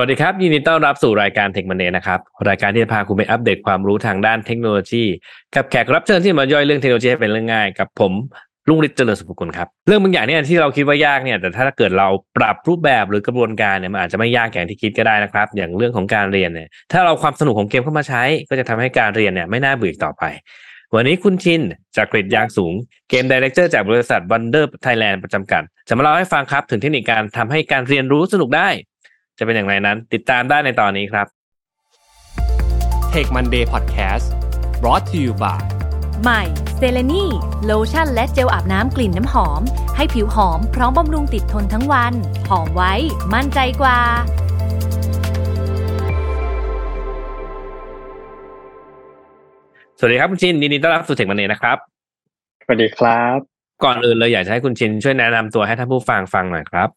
สวัสดีครับ ยินดีต้อนรับสู่รายการ Tech Monday นะครับ รายการที่จะพาคุณไปอัปเดตความรู้ทางด้านเทคโนโลยี กับแขกรับเชิญที่มาย่อยเรื่องเทคโนโลยีให้เป็นเรื่องง่ายกับผมลุงฤทธิ์เจริญสุภกุลครับ เรื่องบางอย่างเนี่ยที่เราคิดว่ายากเนี่ยแต่ถ้าเกิดเราปรับรูปแบบหรือกระบวนการเนี่ยมันอาจจะไม่ยากอย่างที่คิดก็ได้นะครับ อย่างเรื่องของการเรียนเนี่ยถ้าเราความสนุกของเกมเข้ามาใช้ ก็จะทำให้การเรียนเนี่ยไม่น่าเบื่อต่อไป วันนี้คุณชินจักกฤษ ยางสูง Game Director จากบริษัท Vonder Thailand จำกัดจะมาเล่าให้ฟังครับถึงเทคนิคการทำให้การเรียนรู้สนุกได้ จะเป็นอย่างไรนั้น ติดตามได้ในตอนนี้ครับ Take Monday Podcast brought to you by ใหม่เซเลนีโลชั่นและเจลอาบน้ำกลิ่นน้ำหอม ให้ผิวหอมพร้อมบำรุงติดทนทั้งวัน หอมไว้มั่นใจกว่า สวัสดีครับคุณชินยินดีต้อนรับสู่เทคมันเนนะครับสวัสดีครับ ก่อนอื่นเลยอยากจะให้คุณชินช่วยแนะนำตัวให้ท่านผู้ฟังฟังหน่อยครับ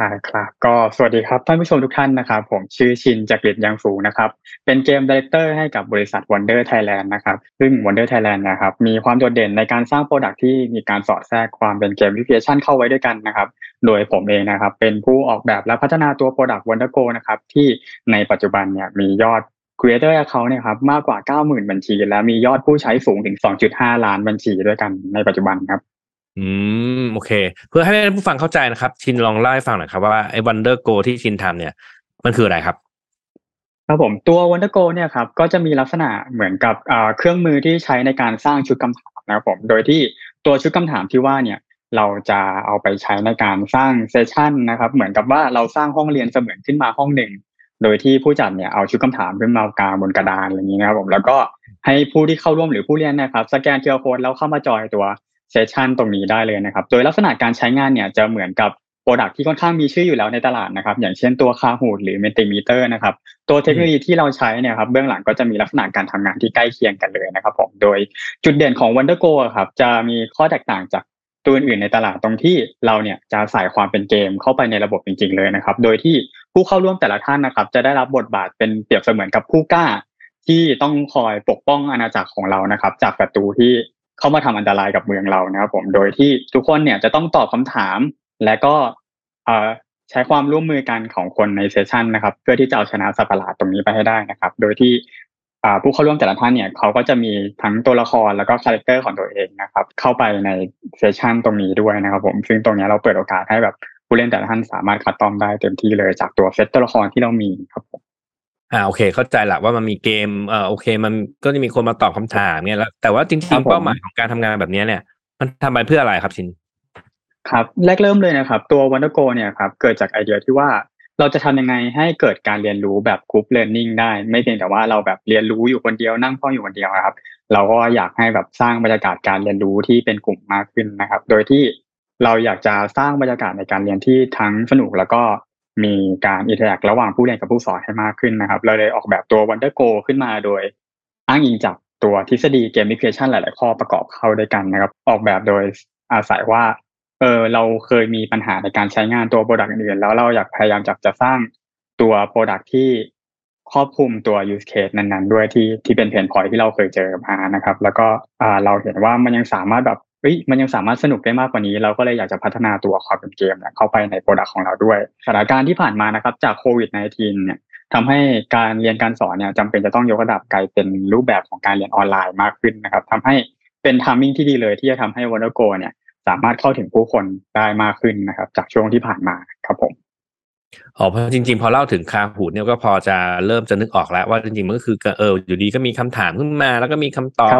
อ่าครับก็สวัสดีครับท่านผู้ชมทุกท่านนะครับ ผมชื่อชิน จักกฤษ ยางสูงนะครับ เป็น Game Director ให้กับบริษัท Vonder Thailand นะครับซึ่ง Vonder Thailand นะครับมีความโดดเด่นในการสร้าง product ที่มีการสอดแทรกความเป็นเกมวิเ a ชันเข้าไว้ด้วยกันนะครับโดยผมเองนะครับ เป็นผู้ออกแบบและพัฒนาตัวโปรดักต์ Wonder Go นะครับที่ในปัจจุบันเนี่ยมียอด Creator Account เนี่ยครับมากกว่า 90,000 บัญชี และมียอดผู้ใช้สูงถึง 2.5 ล้านบัญชีด้วยกันในปัจจุบันครับ อืมโอเค เพื่อให้ท่านผู้ฟังเข้าใจนะครับ ชินลองเล่าให้ฟังหน่อยครับว่าไอ้ Wonder Go ที่ชินทำเนี่ย มันคืออะไรครับครับผมตัว Wonder Go เนี่ยครับก็จะมีลักษณะเหมือนกับเครื่องมือที่ใช้ในการสร้างชุดคำถามนะครับผมโดยที่ตัวชุดคำถามที่ว่าเนี่ยเราจะเอาไปใช้ในการสร้างเซสชันนะครับ เหมือนกับว่าเราสร้างห้องเรียนเสมือนขึ้นมาห้องหนึ่ง โดยที่ผู้จัดเนี่ยเอาชุดคำถามขึ้นมากางบนกระดานอะไรอย่างนี้นะครับผมแล้วก็ให้ผู้ที่เข้าร่วมหรือผู้เรียนนะครับ สแกน QR code แล้วเข้ามาจอยตัว session ตรงนี้ได้เลยนะครับ โดยลักษณะการใช้งานเนี่ยจะเหมือนกับ product ที่ค่อนข้างมีชื่ออยู่แล้วในตลาดนะครับ อย่างเช่นตัว Kahoot หรือ Mentimeter นะครับ ตัวเทคโนโลยีที่เราใช้เนี่ยครับเบื้องหลังก็จะมีลักษณะการทำงานที่ใกล้เคียงกันเลยนะครับผมโดยจุดเด่นของ Vonder Go ครับจะมีข้อแตกต่างจากตัวอื่นในตลาดตรงที่เราเนี่ยจะใส่ความเป็นเกมเข้าไปในระบบจริง ๆเลยนะครับ โดยที่ผู้เข้าร่วมแต่ละท่านนะครับ จะได้รับบทบาทเป็นเปรียบเสมือนกับผู้กล้า ที่ต้องคอยปกป้องอาณาจักรของเรานะครับ จากศัตรูที่ เข้ามาทำอันตรายกับเมืองเรานะครับผมโดยที่ทุกคนเนี่ยจะต้องตอบคำถาม และก็ใช้ความร่วมมือกันของคนใน session นะครับ เพื่อที่จะเอาชนะสัตว์ประหลาดตรงนี้ไปให้ได้นะครับ โดยที่ผู้เข้าร่วมแต่ละท่านเนี่ยเขาก็จะมีทั้งตัวละครแล้วก็ character ของตัวเองนะครับ เข้าไปในเซสชันตรงนี้ด้วยนะครับ ผมซึ่งตรงนี้เราเปิดโอกาสให้แบบผู้เล่นแต่ละท่านสามารถคัดตอมได้เต็มที่เลยจากตัวเซตตัวละครที่เรามีครับ อ่าโอเค เข้าใจแหละว่ามันมีเกมเอ่อโอเค มันก็จะมีคนมาตอบคำถามเนี่ยแล้วแต่ว่าจริงๆเป้าหมายของการทำงานแบบนี้เนี่ย มันทำไปเพื่ออะไรครับชินครับแรกเริ่มเลยนะครับ ตัว Wonder Go เนี่ยครับเกิดจากไอเดียที่ว่าเราจะทำยังไงให้เกิดการเรียนรู้แบบกรุ๊ปเรียนรู้ได้ ไม่เพียงแต่ว่าเราแบบเรียนรู้อยู่คนเดียวนั่งฟังอยู่คนเดียวครับ เราก็อยากให้แบบสร้างบรรยากาศการเรียนรู้ที่เป็นกลุ่มมากขึ้นนะครับ โดยที่เราอยากจะสร้างบรรยากาศในการเรียนที่ทั้งสนุกแล้วก็ มีการ interact ระหว่างผู้เรียนกับผู้สอนให้มากขึ้นนะครับ เราเลยออกแบบตัว Vonder Go ขึ้นมาโดย อ้างอิงจากตัวทฤษฎี gamification หลาย ๆ ข้อประกอบเข้าด้วยกันนะครับ ออกแบบโดยอาศัยว่าเออเราเคยมีปัญหาในการใช้งานตัว product อื่นแล้วเราอยากพยายามจะจะสร้างตัว product ที่ครอบคลุมตัว use case นั้น ๆ ด้วยที่ที่เป็น pain point ที่เราเคยเจอมานะครับ แล้วก็เราเห็นว่ามันยังสามารถแบบ เฮ้ยมันยังสามารถสนุกได้มากกว่านี้ เราก็เลยอยากจะพัฒนาตัวความเป็นเกมเข้าไปใน product ของเราด้วยสถานการณ์ที่ผ่านมานะครับจากโควิด -19 เนี่ยทำให้การเรียนการสอนเนี่ยจำเป็นจะต้องยกระดับกลายเป็นรูปแบบของการเรียนออนไลน์มากขึ้นนะครับทำให้เป็น timing ที่ดีเลยที่จะทำให้ Vonder Go เนี่ยสามารถเข้าถึงผู้คนได้มากขึ้นนะครับ จากช่วงที่ผ่านมาครับผม อ๋อเพราะจริงๆ พอเล่าถึงคาหูดเนี่ยก็พอจะเริ่มจะนึกออกแล้ว ว่าจริงๆมันก็คือเอออยู่ดีก็มีคำถามขึ้นมาแล้วก็มีคำตอบ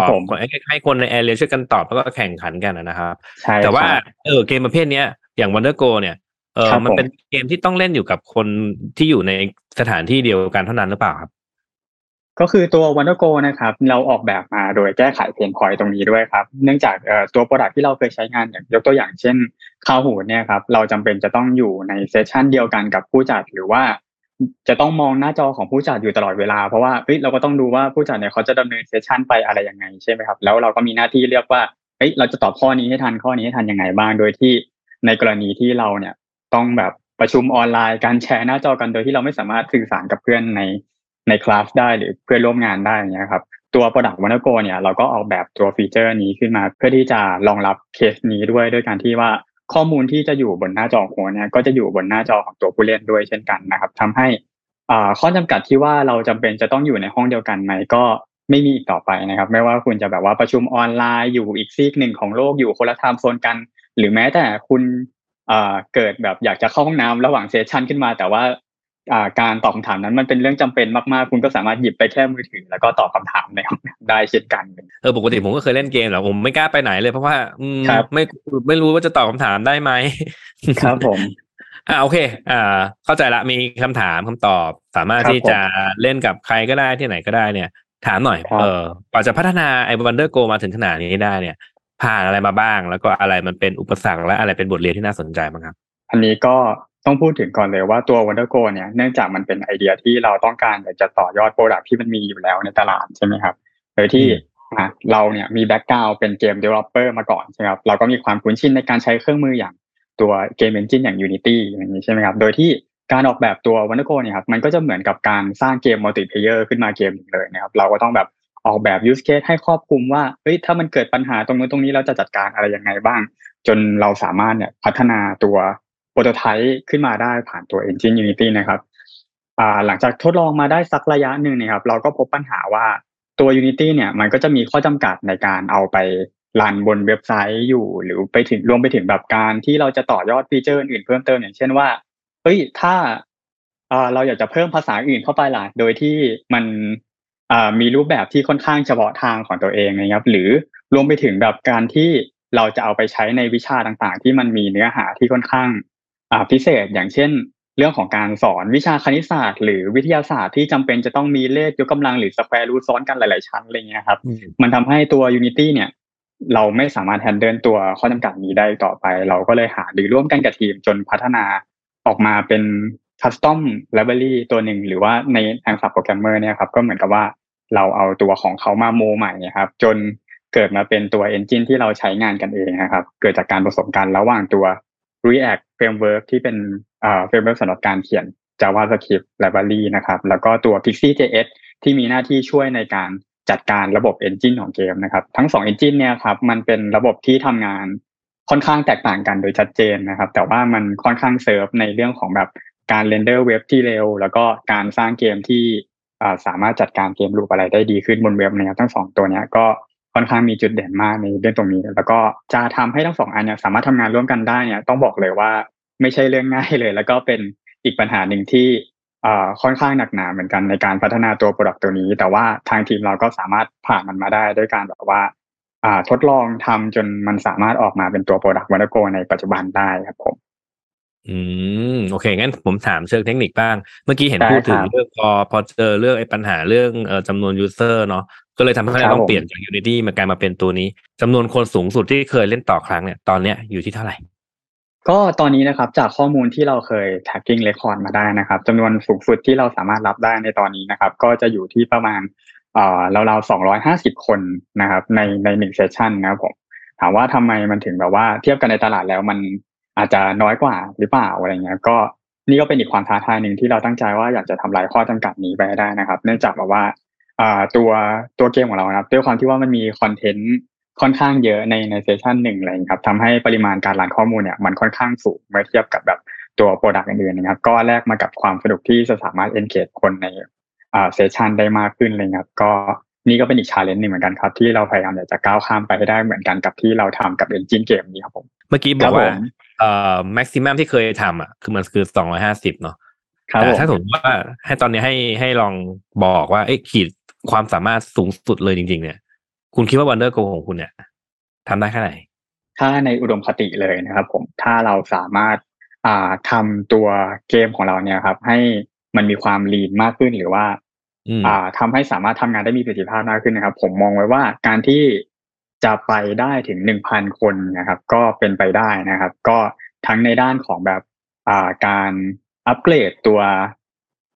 ให้ให้คนในแอเรียช่วยกันตอบแล้วก็แข่งขันกันนะครับแต่ว่าเออเกมประเภทเนี้ยอย่าง Wonder Go เนี่ยเออมันเป็นเกมที่ต้องเล่นอยู่กับคนที่อยู่ในสถานที่เดียวกันเท่านั้นหรือเปล่าครับ ก็คือตัว Wonder Go นะครับเราออกแบบมาโดยแก้ไขเพนพอยตรงนี้ด้วยครับ เนื่องจากตัว product ที่เราเคยใช้งานอย่างยกตัวอย่างเช่น Kahoot เนี่ยครับเราจำเป็นจะต้องอยู่ใน session เดียวกันกับผู้จัดหรือว่า จะต้องมองหน้าจอของผู้จัดอยู่ตลอดเวลาเพราะว่าเฮ้ยเราก็ต้องดูว่าผู้จัดเนี่ยเขาจะดำเนิน session ไปอะไรยังไงใช่ไหมครับแล้วเราก็มีหน้าที่เลือกว่าเฮ้ยเราจะตอบข้อนี้ให้ทันข้อนี้ให้ทันยังไงบ้างโดยที่ในกรณีที่เราเนี่ยต้องแบบประชุมออนไลน์การแชร์หน้าจอกันโดยที่เราไม่สามารถสื่อสารกับเพื่อนใน ในคลาสได้หรือเพื่อนร่วมงานได้เงี้ยครับตัว Product w a n n e r Go เนี่ยเราก็ออกแบบตัว feature นี้ขึ้นมา เพื่อที่จะรองรับเคสนี้ด้วยด้วยการที่ว่าข้อมูลที่จะอยู่บนหน้าจอของเนี่ยก็จะอยู่บนหน้าจอของตัวผู้เล่นด้วยเช่นกันนะครับทำให้อ่าข้อจำกัดที่ว่าเราจำเป็นจะต้องอยู่ในห้องเดียวกันไหมก็ไม่มีอีกต่อไปนะครับ ไม่ว่าคุณจะแบบว่าประชุมออนไลน์อยู่อีกซีกหนึ่งของโลกอยู่คนละ time zone กัน หรือแม้แต่คุณอ่าเกิดแบบอยากจะเข้าห้องน้ำระหว่าง session ขึ้นมา แต่ว่า การตอบคำถามนั้นมันเป็นเรื่องจำเป็นมากๆ คุณก็สามารถหยิบไปแค่มือถือ แล้วก็ตอบคำถามในห้องน้ำได้เช่นกันเออปกติผมก็เคยเล่นเกมแหละผมไม่กล้าไปไหนเลยเพราะว่าอืมครับไม่ไม่รู้ว่าจะตอบคำถามได้ไหมครับผมอ่าโอเค อ่า เข้าใจละมีคำถามคำตอบ สามารถครับที่จะเล่นกับใครก็ได้ที่ไหนก็ได้เนี่ย ถามหน่อยครับเออกว่าจะพัฒนาไอ้วันเดอร์โกมาถึงขนาดนี้ได้เนี่ย ผ่านอะไรมาบ้าง แล้วก็อะไรมันเป็นอุปสรรคและอะไรเป็นบทเรียนที่น่าสนใจบ้างครับ อันนี้ก็ ต้องพูดถึงก่อนเลยว่าตัว Vonder Go เนี่ยเนื่องจากมันเป็นไอเดียที่เราต้องการอยากจะต่อยอด productที่มันมีอยู่แล้วในตลาดใช่ไหมครับโดยที่อืมอะเราเนี่ยมี background เป็นเกม developer มาก่อนใช่ไหมครับเราก็มีความคุ้นชินในการใช้เครื่องมืออย่างตัวเกม engine อย่าง Unity อย่างนี้ใช่ไหมครับโดยที่การออกแบบตัว Vonder Go เนี่ยครับมันก็จะเหมือนกับการสร้างเกม multiplayer ขึ้นมาเกมหนึ่งเลยนะครับเราก็ต้องแบบออกแบบ use case ให้ครอบคลุมว่าเฮ้ยถ้ามันเกิดปัญหาตรงนู้นตรงนี้เราจะจัดการอะไรยังไงบ้าง จนเราสามารถเนี่ยพัฒนาตัว โปรโตไทป์ขึ้นมาได้ผ่านตัว Engine Unity นะครับหลังจากทดลองมาได้สักระยะหนึ่งเนะครับ เราก็พบปัญหาว่าตัว Unity เนี่ยมันก็จะมีข้อจำกัดในการเอาไปรันบนเว็บไซต์อยู่ หรือไปถึงรวมไปถึงแบบการที่เราจะต่อยอดฟีเจอร์อื่นเพิ่มเติมอย่างเช่นว่าเฮ้ยถ้าเราอยากจะเพิ่มภาษาอื่นเข้าไปล่ะโดยที่มันมีรูปแบบที่ค่อนข้างเฉพาะทางของตัวเองนะครับ หรือรวมไปถึงแบบการที่เราจะเอาไปใช้ในวิชาต่างๆ ที่มันมีเนื้อหาที่ค่อนข้าง พิเศษอย่างเช่น เรื่องของการสอนวิชาคณิตศาสตร์ หรือวิทยาศาสตร์ที่จำเป็นจะต้องมีเลขยกกำลังหรือ square root ซ้อนกันหลาย ๆ ชั้นอะไรเงี้ยครับ มันทำให้ตัว Unity เนี่ย เราไม่สามารถ handle ตัวข้อจำกัดนี้ได้ต่อไป เราก็เลยหารือร่วมกันกับทีมจนพัฒนาออกมาเป็น custom library ตัวหนึ่งหรือว่าในทางศัพท์โปรแกรมเมอร์เนี่ยครับก็เหมือนกับว่าเราเอาตัวของเขามาโมใหม่เนะครับ จนเกิดมาเป็นตัว engine ที่เราใช้งานกันเองนะครับ เกิดจากการผสมกันระหว่างตัว React Framework ที่เป็นอ่า framework สำหรับการเขียน JavaScript library นะครับ แล้วก็ตัว Pixie.js ที่มีหน้าที่ช่วยในการจัดการระบบ engine ของเกมนะครับ ทั้งสอง engine เนี่ยครับมันเป็นระบบที่ทำงานค่อนข้างแตกต่างกันโดยชัดเจนนะครับ แต่ว่ามันค่อนข้างเซิร์ฟในเรื่องของแบบการ render เว็บที่เร็ว แล้วก็การสร้างเกมที่สามารถจัดการ game loop อะไรได้ดีขึ้นบนเว็บนะครับทั้งสองตัวเนี้ยก็ ค่อนข้างมีจุดเด่นมากในเรื่องตรงนี้ แล้วก็จะทำให้ทั้งสองอันเนี่ยสามารถทำงานร่วมกันได้เนี่ยต้องบอกเลยว่าไม่ใช่เรื่องง่ายเลย แล้วก็เป็นอีกปัญหาหนึ่งที่อ่าค่อนข้างหนักหนาเหมือนกันในการพัฒนาตัว product ตัวนี้ แต่ว่าทางทีมเราก็สามารถผ่านมันมาได้ด้วยการแบบว่าอ่าทดลองทำจนมันสามารถออกมาเป็นตัว product Wonder Go ในปัจจุบันได้ครับผมอืมโอเคงั้นผมถามเชิงเทคนิคบ้าง เมื่อกี้เห็นได้พูดถึงครับเรื่องพอพอเจอเรื่องไอ้ปัญหาเรื่องเอ่อจำนวน user เนาะ ก็เลยทำให้เราบต้องครับผมเปลี่ยนจาก Unity มากลายมาเป็นตัวนี้จำนวนคนสูงสุดที่เคยเล่นต่อครั้งเนี่ยตอนเนี้ยอยู่ที่เท่าไหร่ ก็ตอนนี้นะครับจากข้อมูลที่เราเคย tagging record มาได้นะครับจำนวนสูงสุดที่เราสามารถรับได้ในตอนนี้นะครับ ก็จะอยู่ที่ประมาณเอ่อราวๆสองร้อยห้าสิบคนนะครับ ในในหนึ่ง session นะครับผมถามว่าทำไมมันถึงแบบว่าเทียบกันในตลาดแล้วมันอาจจะน้อยกว่าหรือเปล่าอะไรเงี้ย ก็นี่ก็เป็นอีกความท้าทายหนึ่งที่เราตั้งใจว่าอยากจะทำลายข้อจำกัดนี้ไปให้ได้นะครับ เนื่องจากแบบว่า อ่าตัวตัวเกมของเรานะครับด้วยความที่ว่ามันมี content ค่อนข้างเยอะในใน session หนึ่งอะไรอย่างเงี้ยครับทำให้ปริมาณการ run ข้อมูลเนี่ยมันค่อนข้างสูงเมื่อเทียบกับแบบตัว product อื่นๆนะครับก็แลกมากับความสนุกที่จะสามารถ engage คนในอ่า session ได้มากขึ้นเลยครับ ก็นี่ก็เป็นอีกชาเลนจ์หนึ่งเหมือนกันครับ ที่เราพยายามอยากจะก้าวข้ามไปให้ได้เหมือนกันกับที่เราทำกับ engine เกมนี้ครับผมเมื่อกี้บอกว่าครับผมเอ่อ maximum ที่เคยทำอะคือมันคือสองร้อยห้าสิบเนาะครับแต่ผมถ้าสมมติว่าให้ตอนนี้ให้ให้ลองบอกว่าเอ้ยขีด ความสามารถสูงสุดเลยจริง ๆ เนี่ย คุณคิดว่า Wonder Go ของคุณเนี่ยทำได้แค่ไหน ถ้าในอุดมคติเลยนะครับผมถ้าเราสามารถอ่าทำตัวเกมของเราเนี่ยครับ ให้มันมีความ lean มากขึ้นหรือว่าอืมอ่าทำให้สามารถทำงานได้มีประสิทธิภาพมากขึ้นนะครับ ผมมองไว้ว่าการที่จะไปได้ถึงหนึ่งพันคนนะครับ ก็เป็นไปได้นะครับ ก็ทั้งในด้านของแบบอ่าการอัปเกรดตัว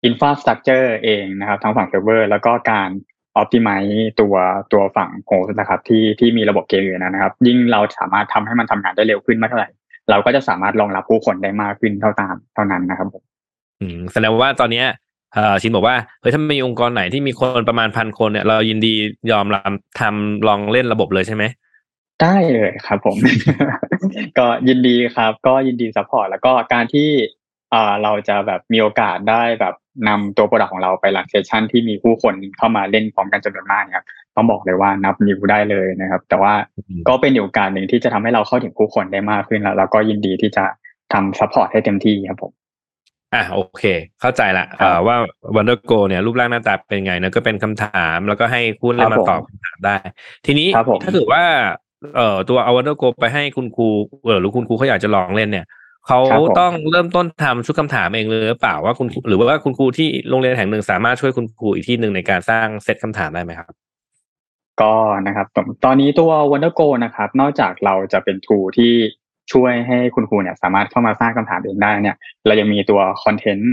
อินฟ a าสตรั c เจอร์เองนะครับ ทั้งฝั่งเซิร์ฟเวอร์ แล้วก็การอ p ติ i z e ตัวตัวฝั่ง host นะครับ ที่ที่มีระบบเกมอยู่นะครับ ยิ่งเราสามารถทำให้มันทำงานได้เร็วขึ้นมากเท่าไหร่ เราก็จะสามารถรองรับผู้คนได้มากขึ้นเท่าตามเท่านั้นนะครับผมอืมแสดงว่าตอนเนี้ยเอ่อชินบอกว่าเฮ้ยถ้ามีองค์กรไหนที่มีคนประมาณพันคนเนี่ยเรายินดียอมรับทำลองเล่นระบบเลยใช่ไหมได้เลยครับผม ก็ยินดีครับ ก็ยินดี support แล้วก็การที่ เอ่อเราจะแบบมีโอกาสได้แบบนำตัว product ของเราไป run session ที่มีผู้คนเข้ามาเล่นพร้อมกันจำนวนมากครับต้องบอกเลยว่านับนิ้วได้เลยนะครับ แต่ว่าก็เป็นโอกาสหนึ่งที่จะทำให้เราเข้าถึงผู้คนได้มากขึ้นแล้วเราก็ยินดีที่จะทำ support ให้เต็มที่ครับผมอะโอเค เข้าใจละเอ่อว่า Wonder Go เนี่ยรูปร่างหน้าตาเป็นไงนะก็เป็นคำถามแล้วก็ให้คนเล่นมาตอบคำถามได้ ทีนี้ครับผมถ้าเกิดว่าเอ่อตัวเอา Wonder Go ไปให้คุณครูเออหรือคุณครูเขาอยากจะลองเล่นเนี่ย เขาครับผมต้องเริ่มต้นทำชุดคำถามเองเลยหรือเปล่าว่าคุณครูหรือว่าคุณครูที่โรงเรียนแห่งหนึ่งสามารถช่วยคุณครูอีกที่หนึ่งในการสร้างเซตคำถามได้ไหมครับ ก็นะครับตตอนนี้ตัว Wonder Go นะครับ นอกจากเราจะเป็น tool ที่ช่วยให้คุณครูเนี่ยสามารถเข้ามาสร้างคำถามเองได้เนี่ย เรายังมีตัวคอนเทนต์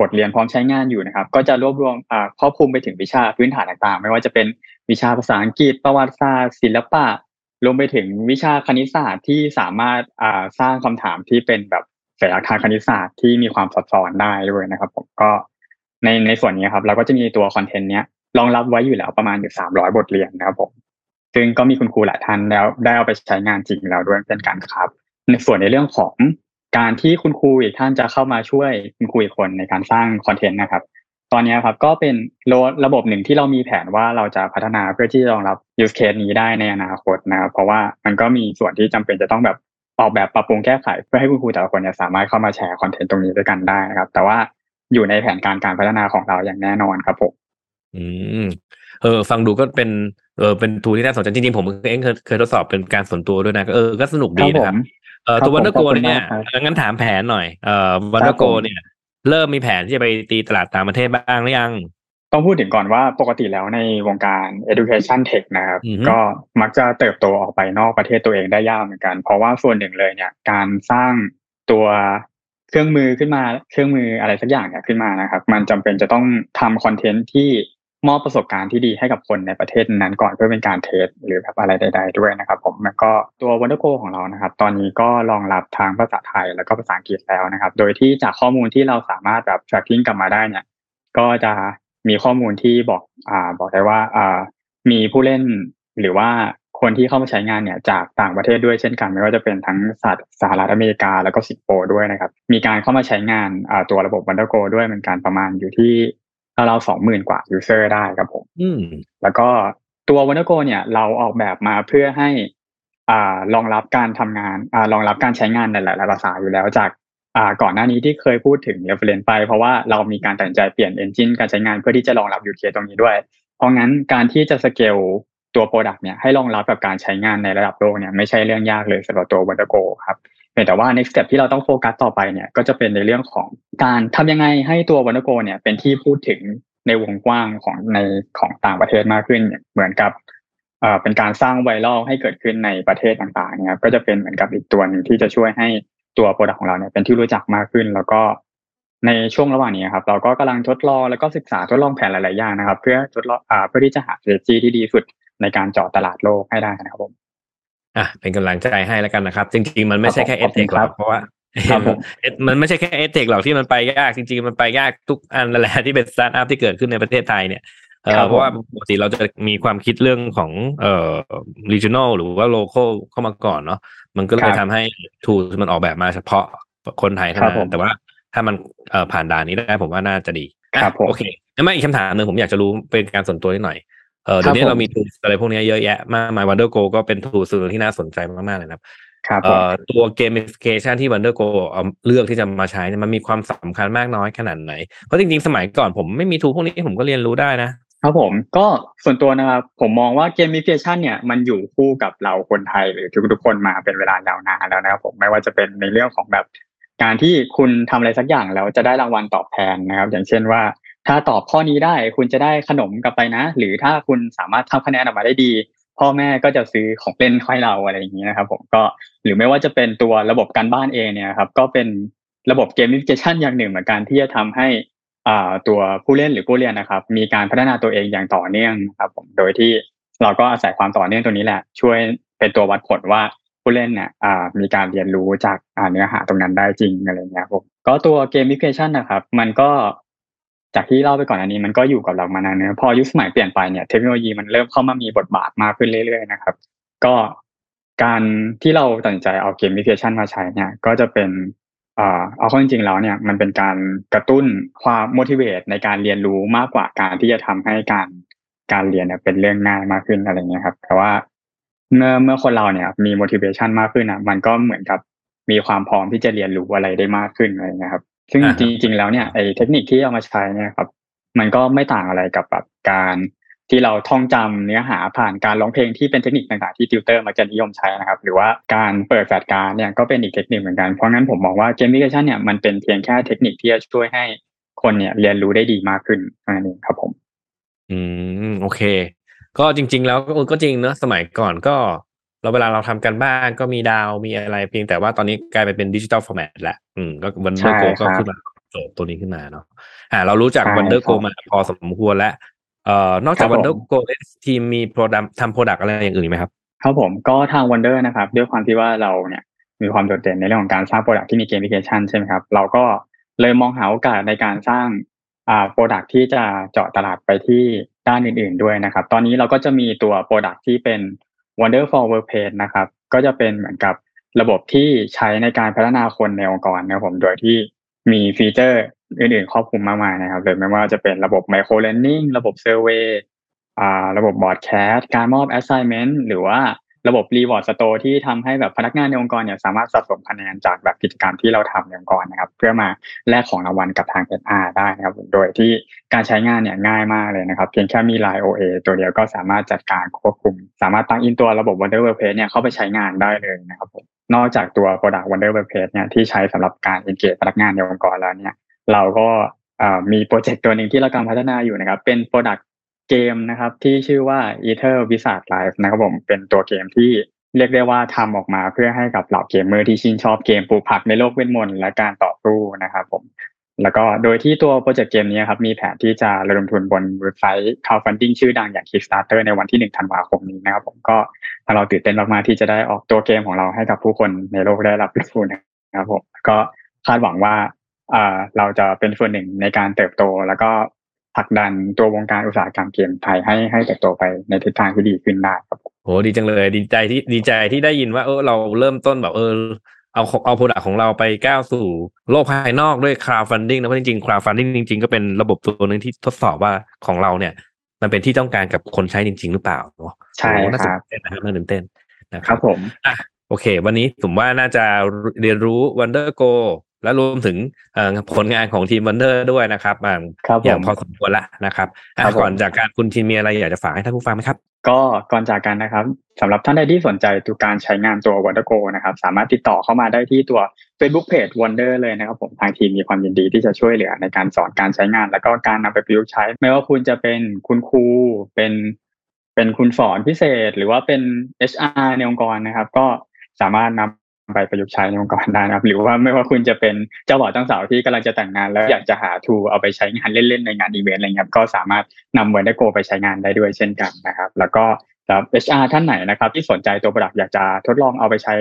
บทเรียนพร้อมใช้งานอยู่นะครับ ก็จะรวบรวมอ่าครอบคลุมไปถึงวิชาพื้นฐานต่างๆ ไม่ว่าจะเป็นวิชาภาษาอังกฤษประวัติศาสตร์ศิลปะ รวมไปถึงวิชาคณิตศาสตร์ที่สามารถอ่าสร้างคำถามที่เป็นแบบแฝงทางคณิตศาสตร์ที่มีความซับซ้อนได้ด้วยนะครับ ผมก็ในในส่วนนี้ครับ เราก็จะมีตัว content เนี้ยรองรับไว้อยู่แล้วประมาณอยู่สามร้อยบทเรียนนะครับผมซึ่งก็มีคุณครูหลายท่านแล้วได้เอาไปใช้งานจริงแล้วด้วยเช่นกันครับ ในส่วนในเรื่องของการที่คุณครูอีกท่านจะเข้ามาช่วยคุณครูอีกคนในการสร้าง content นะครับ ตอนนี้ครับก็เป็นระบบหนึ่งที่เรามีแผนว่าเราจะพัฒนาเพื่อที่จะรองรับ use case นี้ได้ในอนาคตนะครับเพราะว่ามันก็มีส่วนที่จำเป็นจะต้องแบบออกแบบปรับปรุงแก้ไขเพื่อให้คุณครูแต่ละคนเนี่ยสามารถเข้ามาแชร์ content ตรงนี้ด้วยกันได้นะครับ แต่ว่าอยู่ในแผนการการพัฒนาของเราอย่างแน่นอนครับผมอืมเออ ฟังดูก็เป็นเออเป็นทูที่น่าสนใจจริงๆผมเองเคยเคยทดสอบเป็นการส่วนตัวด้วยนะก็เออก็สนุกดีนะครับเออตัวครับผมวันเดอร์โกขอบคุณเนี่ยมากครับงั้นถามแผนหน่อยเออวันเดอร์โกเนี่ย เริ่มมีแผนที่จะไปตีตลาดต่างประเทศบ้างหรือยังต้องพูดถึงก่อนว่าปกติแล้วในวงการ education tech นะครับอือฮึก็มักจะเติบโตออกไปนอกประเทศตัวเองได้ยากเหมือนกัน เพราะว่าส่วนหนึ่งเลยเนี่ยการสร้างตัวเครื่องมือขึ้นมาเครื่องมืออะไรสักอย่างเนี่ยขึ้นมานะครับ มันจำเป็นจะต้องทำคอนเทนต์ที่ มอบประสบการณ์ที่ดีให้กับคนในประเทศนั้นก่อนเพื่อเป็นการเทสหรือแบบอะไรใด ๆ ด้วยนะครับผมแล้วก็ตัว Wonder Go ของเรานะครับ ตอนนี้ก็รองรับทางภาษาไทยแล้วก็ภาษาอังกฤษแล้วนะครับ โดยที่จากข้อมูลที่เราสามารถแบบ tracking กลับมาได้เนี่ย ก็จะมีข้อมูลที่บอกอ่าบอกได้ว่าอ่ามีผู้เล่นหรือว่าคนที่เข้ามาใช้งานเนี่ยจากต่างประเทศด้วยเช่นกัน ไม่ว่าจะเป็นทั้งสหสหรัฐอเมริกาแล้วก็สิงคโปร์ด้วยนะครับ มีการเข้ามาใช้งานอ่าตัวระบบ Wonder Go ด้วยเหมือนกันประมาณอยู่ที่ เราสองหมื่นกว่า user ได้ครับผมอืมแล้วก็ตัว Wonder Go เนี่ยเราออกแบบมาเพื่อให้อ่ารองรับการทำงานอ่ารองรับการใช้งานในหลาย ๆ ภาษาอยู่แล้วจากอ่าก่อนหน้านี้ที่เคยพูดถึง reference ไป เพราะว่าเรามีการตัดสินใจเปลี่ยน engine การใช้งานเพื่อที่จะรองรับ use case ตรงนี้ด้วย เพราะงั้นการที่จะสเกลตัว product เนี่ยให้รองรับกับการใช้งานในระดับโลกเนี่ยไม่ใช่เรื่องยากเลยสำหรับตัว Wonder Go ครับ แต่ว่า next step ที่เราต้องโฟกัสต่อไปเนี่ยก็จะเป็นในเรื่องของการทำยังไงให้ตัว Wonder Go เนี่ยเป็นที่พูดถึงในวงกว้างของในของต่างประเทศมากขึ้น เหมือนกับเป็นการสร้างไวรัลให้เกิดขึ้นในประเทศต่างๆเนี่ยครับก็จะเป็นเหมือนกับอีกตัวหนึ่งที่จะช่วยให้ตัว product ของเราเนี่ยเป็นที่รู้จักมากขึ้น แล้วก็ในช่วงระหว่างนี้ครับ เราก็กำลังทดลองแล้วก็ศึกษาทดลองแผนหลายๆอย่างนะครับ เพื่อทดลองเพื่อที่จะหา strategy ที่ดีสุดในการเจาะตลาดโลกให้ได้นะครับผม อะเป็นกำลังใจให้แล้วกันนะครับ จริง ๆ มันไม่ใช่แค่ขเออบเทคุณคหรครัอบกเพราะว่าครับผมเอ็ดมันไม่ใช่แค่เอเทคหรอกที่มันไปยากจริง ๆ มันไปยากทุกอันนั่นแหละที่เป็นสตาร์ทอัพที่เกิดขึ้นในประเทศไทยเนี่ยเอครัอบเพราะว่าผมปกติเราจะมีความคิดเรื่องของเอ่อ regional หรือว่า local เข้ามาก่อนเนาะมันก็เลครัยบทำให้ tools มันออกแบบมาเฉพาะคนไทยเท่าครับผนั้มนแต่ว่าถ้ามันเอ่อผ่านด่านนี้ได้ผมว่าน่าจะดีอะครับผมโอเคแล้วมาอีกคำถามหนึ่งผมอยากจะรู้เป็นการส่วนตัวนิดหน่อย เออเดี๋ยวนี้ครับผมเรามี tools อะไรพวกนี้เยอะแยะมากมาย Wonder Go ก็เป็น tools ที่น่าสนใจมากๆเลยนะครับครับผเอ่มอตัว gamification ที่ Wonder Go เอาเลือกที่จะมาใช้เนี่ยมันมีความสำคัญมากน้อยขนาดไหน เพราะจริงๆ สมัยก่อนผมไม่มีทูพวกนี้ผมก็เรียนรู้ได้นะ ครับผมก็ส่วนตัวนะครับผมมองว่าเกม i ิ c a t i o n เนี่ยมันอยู่คู่กับเราคนไทยหรือทุกๆคนมาเป็นเวลายาวนานแล้วนะครับผมไม่ว่าจะเป็นในเรื่องของแบบการที่คุณทำอะไรสักอย่างแล้วจะได้รางวัลตอบแทนนะครับ อย่างเช่นว่า ถ้าตอบข้อนี้ได้คุณจะได้ขนมกลับไปนะ หรือถ้าคุณสามารถทำคะแนนออกมาได้ดี พ่อแม่ก็จะซื้อของเล่นให้เราอะไรอย่างนี้นะครับ ผมก็หรือไม่ว่าจะเป็นตัวระบบการบ้านเองเนี่ยครับก็เป็นระบบเกม i ิ c a t i o n อย่างหนึ่งเหมือนกันที่จะทำให้อ่าตัวผู้เล่นหรือผู้เรียนนะครับ มีการพัฒนาตัวเองอย่างต่อเนื่องนะครับผมโดยที่เราก็อาศัยความต่อเนื่องตัวนี้แหละ ช่วยเป็นตัววัดผลว่าผู้เล่นเนี่ยอ่ามีการเรียนรู้จากอ่าเนื้อหาตรงนั้นได้จริงอะไรเงี้ยครับผมก็ตัวเกม i ิ c a t i o n นะครับ มันก็ จากที่เล่าไปก่อนอันนี้มันก็อยู่กับเรามานานเนอะพอยุคสมัยเปลี่ยนไปเนี่ยเทคโนโลยีมันเริ่มเข้ามามีบทบาทมากขึ้นเรื่อยๆนะครับ ก็การที่เราตัดสินใจเอาเกม i ิ c a t i o n มาใช้เนี่ย ก็จะเป็นเอาเข้าจริงๆแล้วเนี่ยมันเป็นการกระตุ้นความ motivate ในการเรียนรู้มากกว่าการที่จะทำให้การการเรียนเนี่ยเป็นเรื่องง่ายมากขึ้นอะไรเงี้ยครับ แต่ว่าเมื่อเมื่อคนเราเนี่ยมี motivation มากขึ้นอะ มันก็เหมือนกับมีความพร้อมที่จะเรียนรู้อะไรได้มากขึ้นอะไรเงี้ยครับ ซึ่งอ่าฮะจริงๆแล้วเนี่ยไอ้เทคนิคที่เอามาใช้เนี่ยครับ มันก็ไม่ต่างอะไรกับแบบการที่เราท่องจำเนื้อหาผ่านการร้องเพลงที่เป็นเทคนิคต่างๆที่ติวเตอร์มักจะนิยมใช้นะครับ หรือว่าการเปิด flashcard เนี่ยก็เป็นอีกเทคนิคเหมือนกัน เพราะงั้นผมมองว่า gamification เนี่ยมันเป็นเพียงแค่เทคนิคที่จะช่วยให้คนเนี่ยเรียนรู้ได้ดีมากขึ้นเท่านั้นเองครับผม อืมโอเค ก็จริง ๆ แล้วก็ก็จริงเนอะสมัยก่อนก็ เราเวลาเราทำการบ้านก็มีดาวมีอะไรเพียงแต่ว่าตอนนี้กลายไปเป็นดิจิ t a ลฟอร์แมตแล้วอืมก็ Wonder Go ใช่ครับก็ขึ้นมาโจทย์ตัวนี้ขึ้นมาเนาะอ่า เรารู้จักใช่ Wonder Go ครับมาพอสมควรแล้วเอ่อนอกจากครับผม Wonder Go ทีมมี product ทำ product อะไรอย่างอื่นอีกไหมครับครับผมก็ทาง Wonder นะครับ ด้วยความที่ว่าเราเนี่ยมีความโดดเด่นในเรื่องของการสร้าง product ที่มี gamification ใช่ไหมครับ เราก็เลยมองหาโอกาสในการสร้างอ่า product ที่จะเจาะตลาดไปที่ด้านอื่น ๆด้วยนะครับ ตอนนี้เราก็จะมีตัว product ที่เป็น Wonderful Workplace นะครับ ก็จะเป็นเหมือนกับระบบที่ใช้ในการพัฒนาคนในองค์กรนะครับผมโดยที่มี feature อื่นๆครอบคลุมมากมายนะครับเลยไม่ว่าจะเป็นระบบ Micro Learning ระบบ Survey อ่าระบบ broadcast การมอบ assignment หรือว่า ระบบ reward store ที่ทำให้แบบพนักงานในองค์กรเนี่ยสามารถสะสมคะแนนจากแบบกิจกรรมที่เราทำในองค์กรนะครับ เพื่อมาแลกของรางวัลกับทาง HR ได้นะครับ โดยที่การใช้งานเนี่ยง่ายมากเลยนะครับ เพียงแค่มี Line OA ตัวเดียวก็สามารถจัดการควบคุม สามารถตั้งอินตัวระบบ Wonder Workplace เนี่ยเข้าไปใช้งานได้เลยนะครับผมนอกจากตัว Product Wonder Workplace เนี่ยที่ใช้สำหรับการ engage พนักงานในองค์กรแล้วเนี่ย เราก็มีโปรเจกต์ตัวหนึ่งที่เรากำลังพัฒนาอยู่นะครับ เป็น Product เกมนะครับที่ชื่อว่า Aether Wizard Life นะครับผมเป็นตัวเกมที่เรียกได้ว่าทำออกมาเพื่อให้กับเหล่าเกมเมอร์ที่ชื่นชอบเกมปลูกผักในโลกเวทมนต์และการต่อสู้นะครับผมแล้วก็โดยที่ตัว project เกมนี้ครับมีแผนที่จะระดมทุนบนเว็บไซต์ crowdfunding ชื่อดังอย่าง Kickstarter ในวันที่ 1 ธันวาคมนี้นะครับผมก็ทางเราตื่นเต้นมากๆที่จะได้ออกตัวเกมของเราให้กับผู้คนในโลกได้รับรู้นะครับผมก็คาดหวังว่าเราจะเป็นส่วนหนึ่งในการเติบโต แล้วก็ ผลักดันตัววงการอุตสาหกรรมเกมไทยให้ให้เติบโตไปในทิศทางที่ดีขึ้นได้ครับโหดีจังเลย ดีใจที่ดีใจที่ได้ยินว่าเออเราเริ่มต้นแบบเออเอาเอาโปรดักของเราไปก้าวสู่โลกภายนอกด้วย crowdfunding นะเพราะจริงๆ crowdfunding จริงๆ ก็เป็นระบบตัวหนึงที่ทดสอบว่าของเราเนี่ย มันเป็นที่ต้องการกับคนใช้จริง ๆ หรือเปล่าเนาะใช่โอ้น่าคตื่รับนเต้นนะครับน่าตื่นเต้นนะคครัรับบผมอะโอเค วันนี้ผมว่าน่าจะเรียนรู้ Wonder Go และรวมถึงเอ่อผลงานของทีม Wonder ด้วยนะครับอ่าครับผอย่างมพอสมควรละนะครับอะครับผมก่อนจากการคุณทีมมีอะไรอยากจะฝากให้ท่านผู้ฟังไหมครับ ก็ก่อนจากกันนะครับสำหรับท่านใดที่สนใจตัวการใช้งานตัว Wonder Go นะครับ สามารถติดต่อเข้ามาได้ที่ตัว Facebook Page Wonder เลยนะครับผมทางทีมมีความยินดีที่จะช่วยเหลือในการสอนการใช้งาน แล้วก็การนำไปประยุกต์ใช้ ไม่ว่าคุณจะเป็นคุณครูเป็นเป็นคุณสอนพิเศษ หรือว่าเป็น HR ในองค์กรนะครับ ก็สามารถนำ ไปประยุกต์ใช้ในองค์กรได้นะครับ หรือว่าไม่ว่าคุณจะเป็นเจ้าบ่าวเจ้าสาวที่กำลังจะแต่งงาน แล้วอยากจะหาทูเอาไปใช้งานเล่นๆในงานอีเวนต์อะไรเงี้ยก็สามารถนำ Wonder Go ไปใช้งานได้ด้วยเช่นกันนะครับ แล้วก็สำหรับ HR ท่านไหนนะครับ ที่สนใจตัว Product อยากจะทดลองเอาไปใช้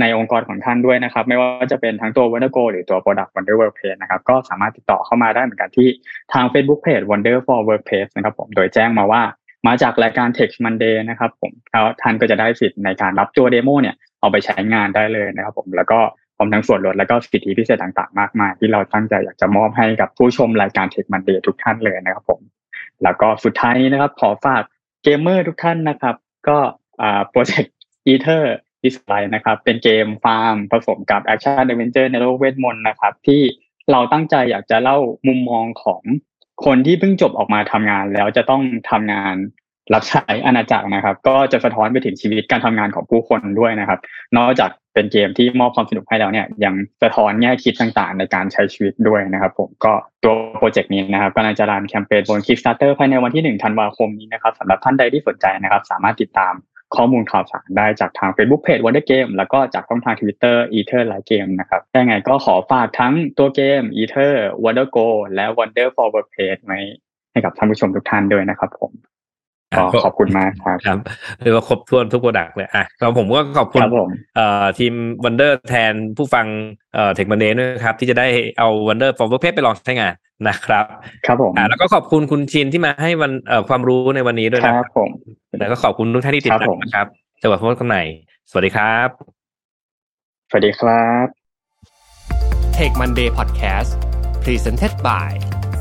ในองค์กรของท่านด้วยนะครับ ไม่ว่าจะเป็นทั้งตัว Wonder Go หรือตัว Product Wonder Workplace นะครับ ก็สามารถติดต่อเข้ามาได้เหมือนกันที่ทาง Facebook Page Wonder for Workplace นะครับผมโดยแจ้งมาว่ามาจากรายการ Tech Monday นะครับผมแล้วท่านก็จะได้สิทธิ์ในการรับตัว demo เนี่ย เอาไปใช้งานได้เลยนะครับผมแล้วก็พร้อมทั้งส่วนลดแล้วก็สิทธิพิเศษต่างๆ มากมายที่เราตั้งใจอยากจะมอบให้กับผู้ชมรายการ Tech Monday ทุกท่านเลยนะครับผมแล้วก็สุดท้ายนี้นะครับขอฝากเกมเมอร์ทุกท่านนะครับ ก็อ่าโปรเจกต์ Ether Display นะครับเป็นเกมฟาร์มผสมกับแอคชั่น d ดเวนเจอร์ในโลกเวทมนต์นะครับ ที่เราตั้งใจอยากจะเล่ามุมมองของคนที่เพิ่งจบออกมาทำงานแล้วจะต้องทำงาน รับใช้อาณาจักรนะครับ ก็จะสะท้อนไปถึงชีวิตการทำงานของผู้คนด้วยนะครับ นอกจากเป็นเกมที่มอบความสนุกให้แล้วเนี่ยยังสะท้อนแง่คิดต่างๆ ในการใช้ชีวิตด้วยนะครับ ผมก็ตัวโปรเจกต์นี้นะครับกำลังจะรันแคมเปญบน Kickstarter ภายในวันที่1ธันวาคมนี้นะครับสำหรับท่านใดที่สนใจนะครับ สามารถติดตามข้อมูลข่าวสารได้จากทาง Facebook Page Wonder Game แล้วก็จากช่องทาง Twitter Ether Live Game นะครับยังไงก็ขอฝากทั้งตัวเกม Ether Vonder Go และ Vonder for Workplace ไว้ให้กับท่านผู้ชมทุกท่านด้วยนะครับผม ขอบคุณมากครับครับเรียกว่าครบถ้วนทุก product เลยอะแล้วผมก็ขอบคุณครับผมเอ่อทีม Wonder แทนผู้ฟังเอ่อ Tech Monday ด้วยนะครับ ที่จะได้เอา Vonder for Workplace ไปลองใช้งานนะครับ ครับผมอ่าแล้วก็ขอบคุณคุณชินที่มาให้วันเอ่อความรู้ในวันนี้ด้วยคนะครัรับบผมแล้วก็ขอบคุณทุกท่านที่ติดครับตาผมมนะครับจะว่าพบกันใหม่สวัสดีครับ สวัสดีครับ Tech Monday Podcast Presented by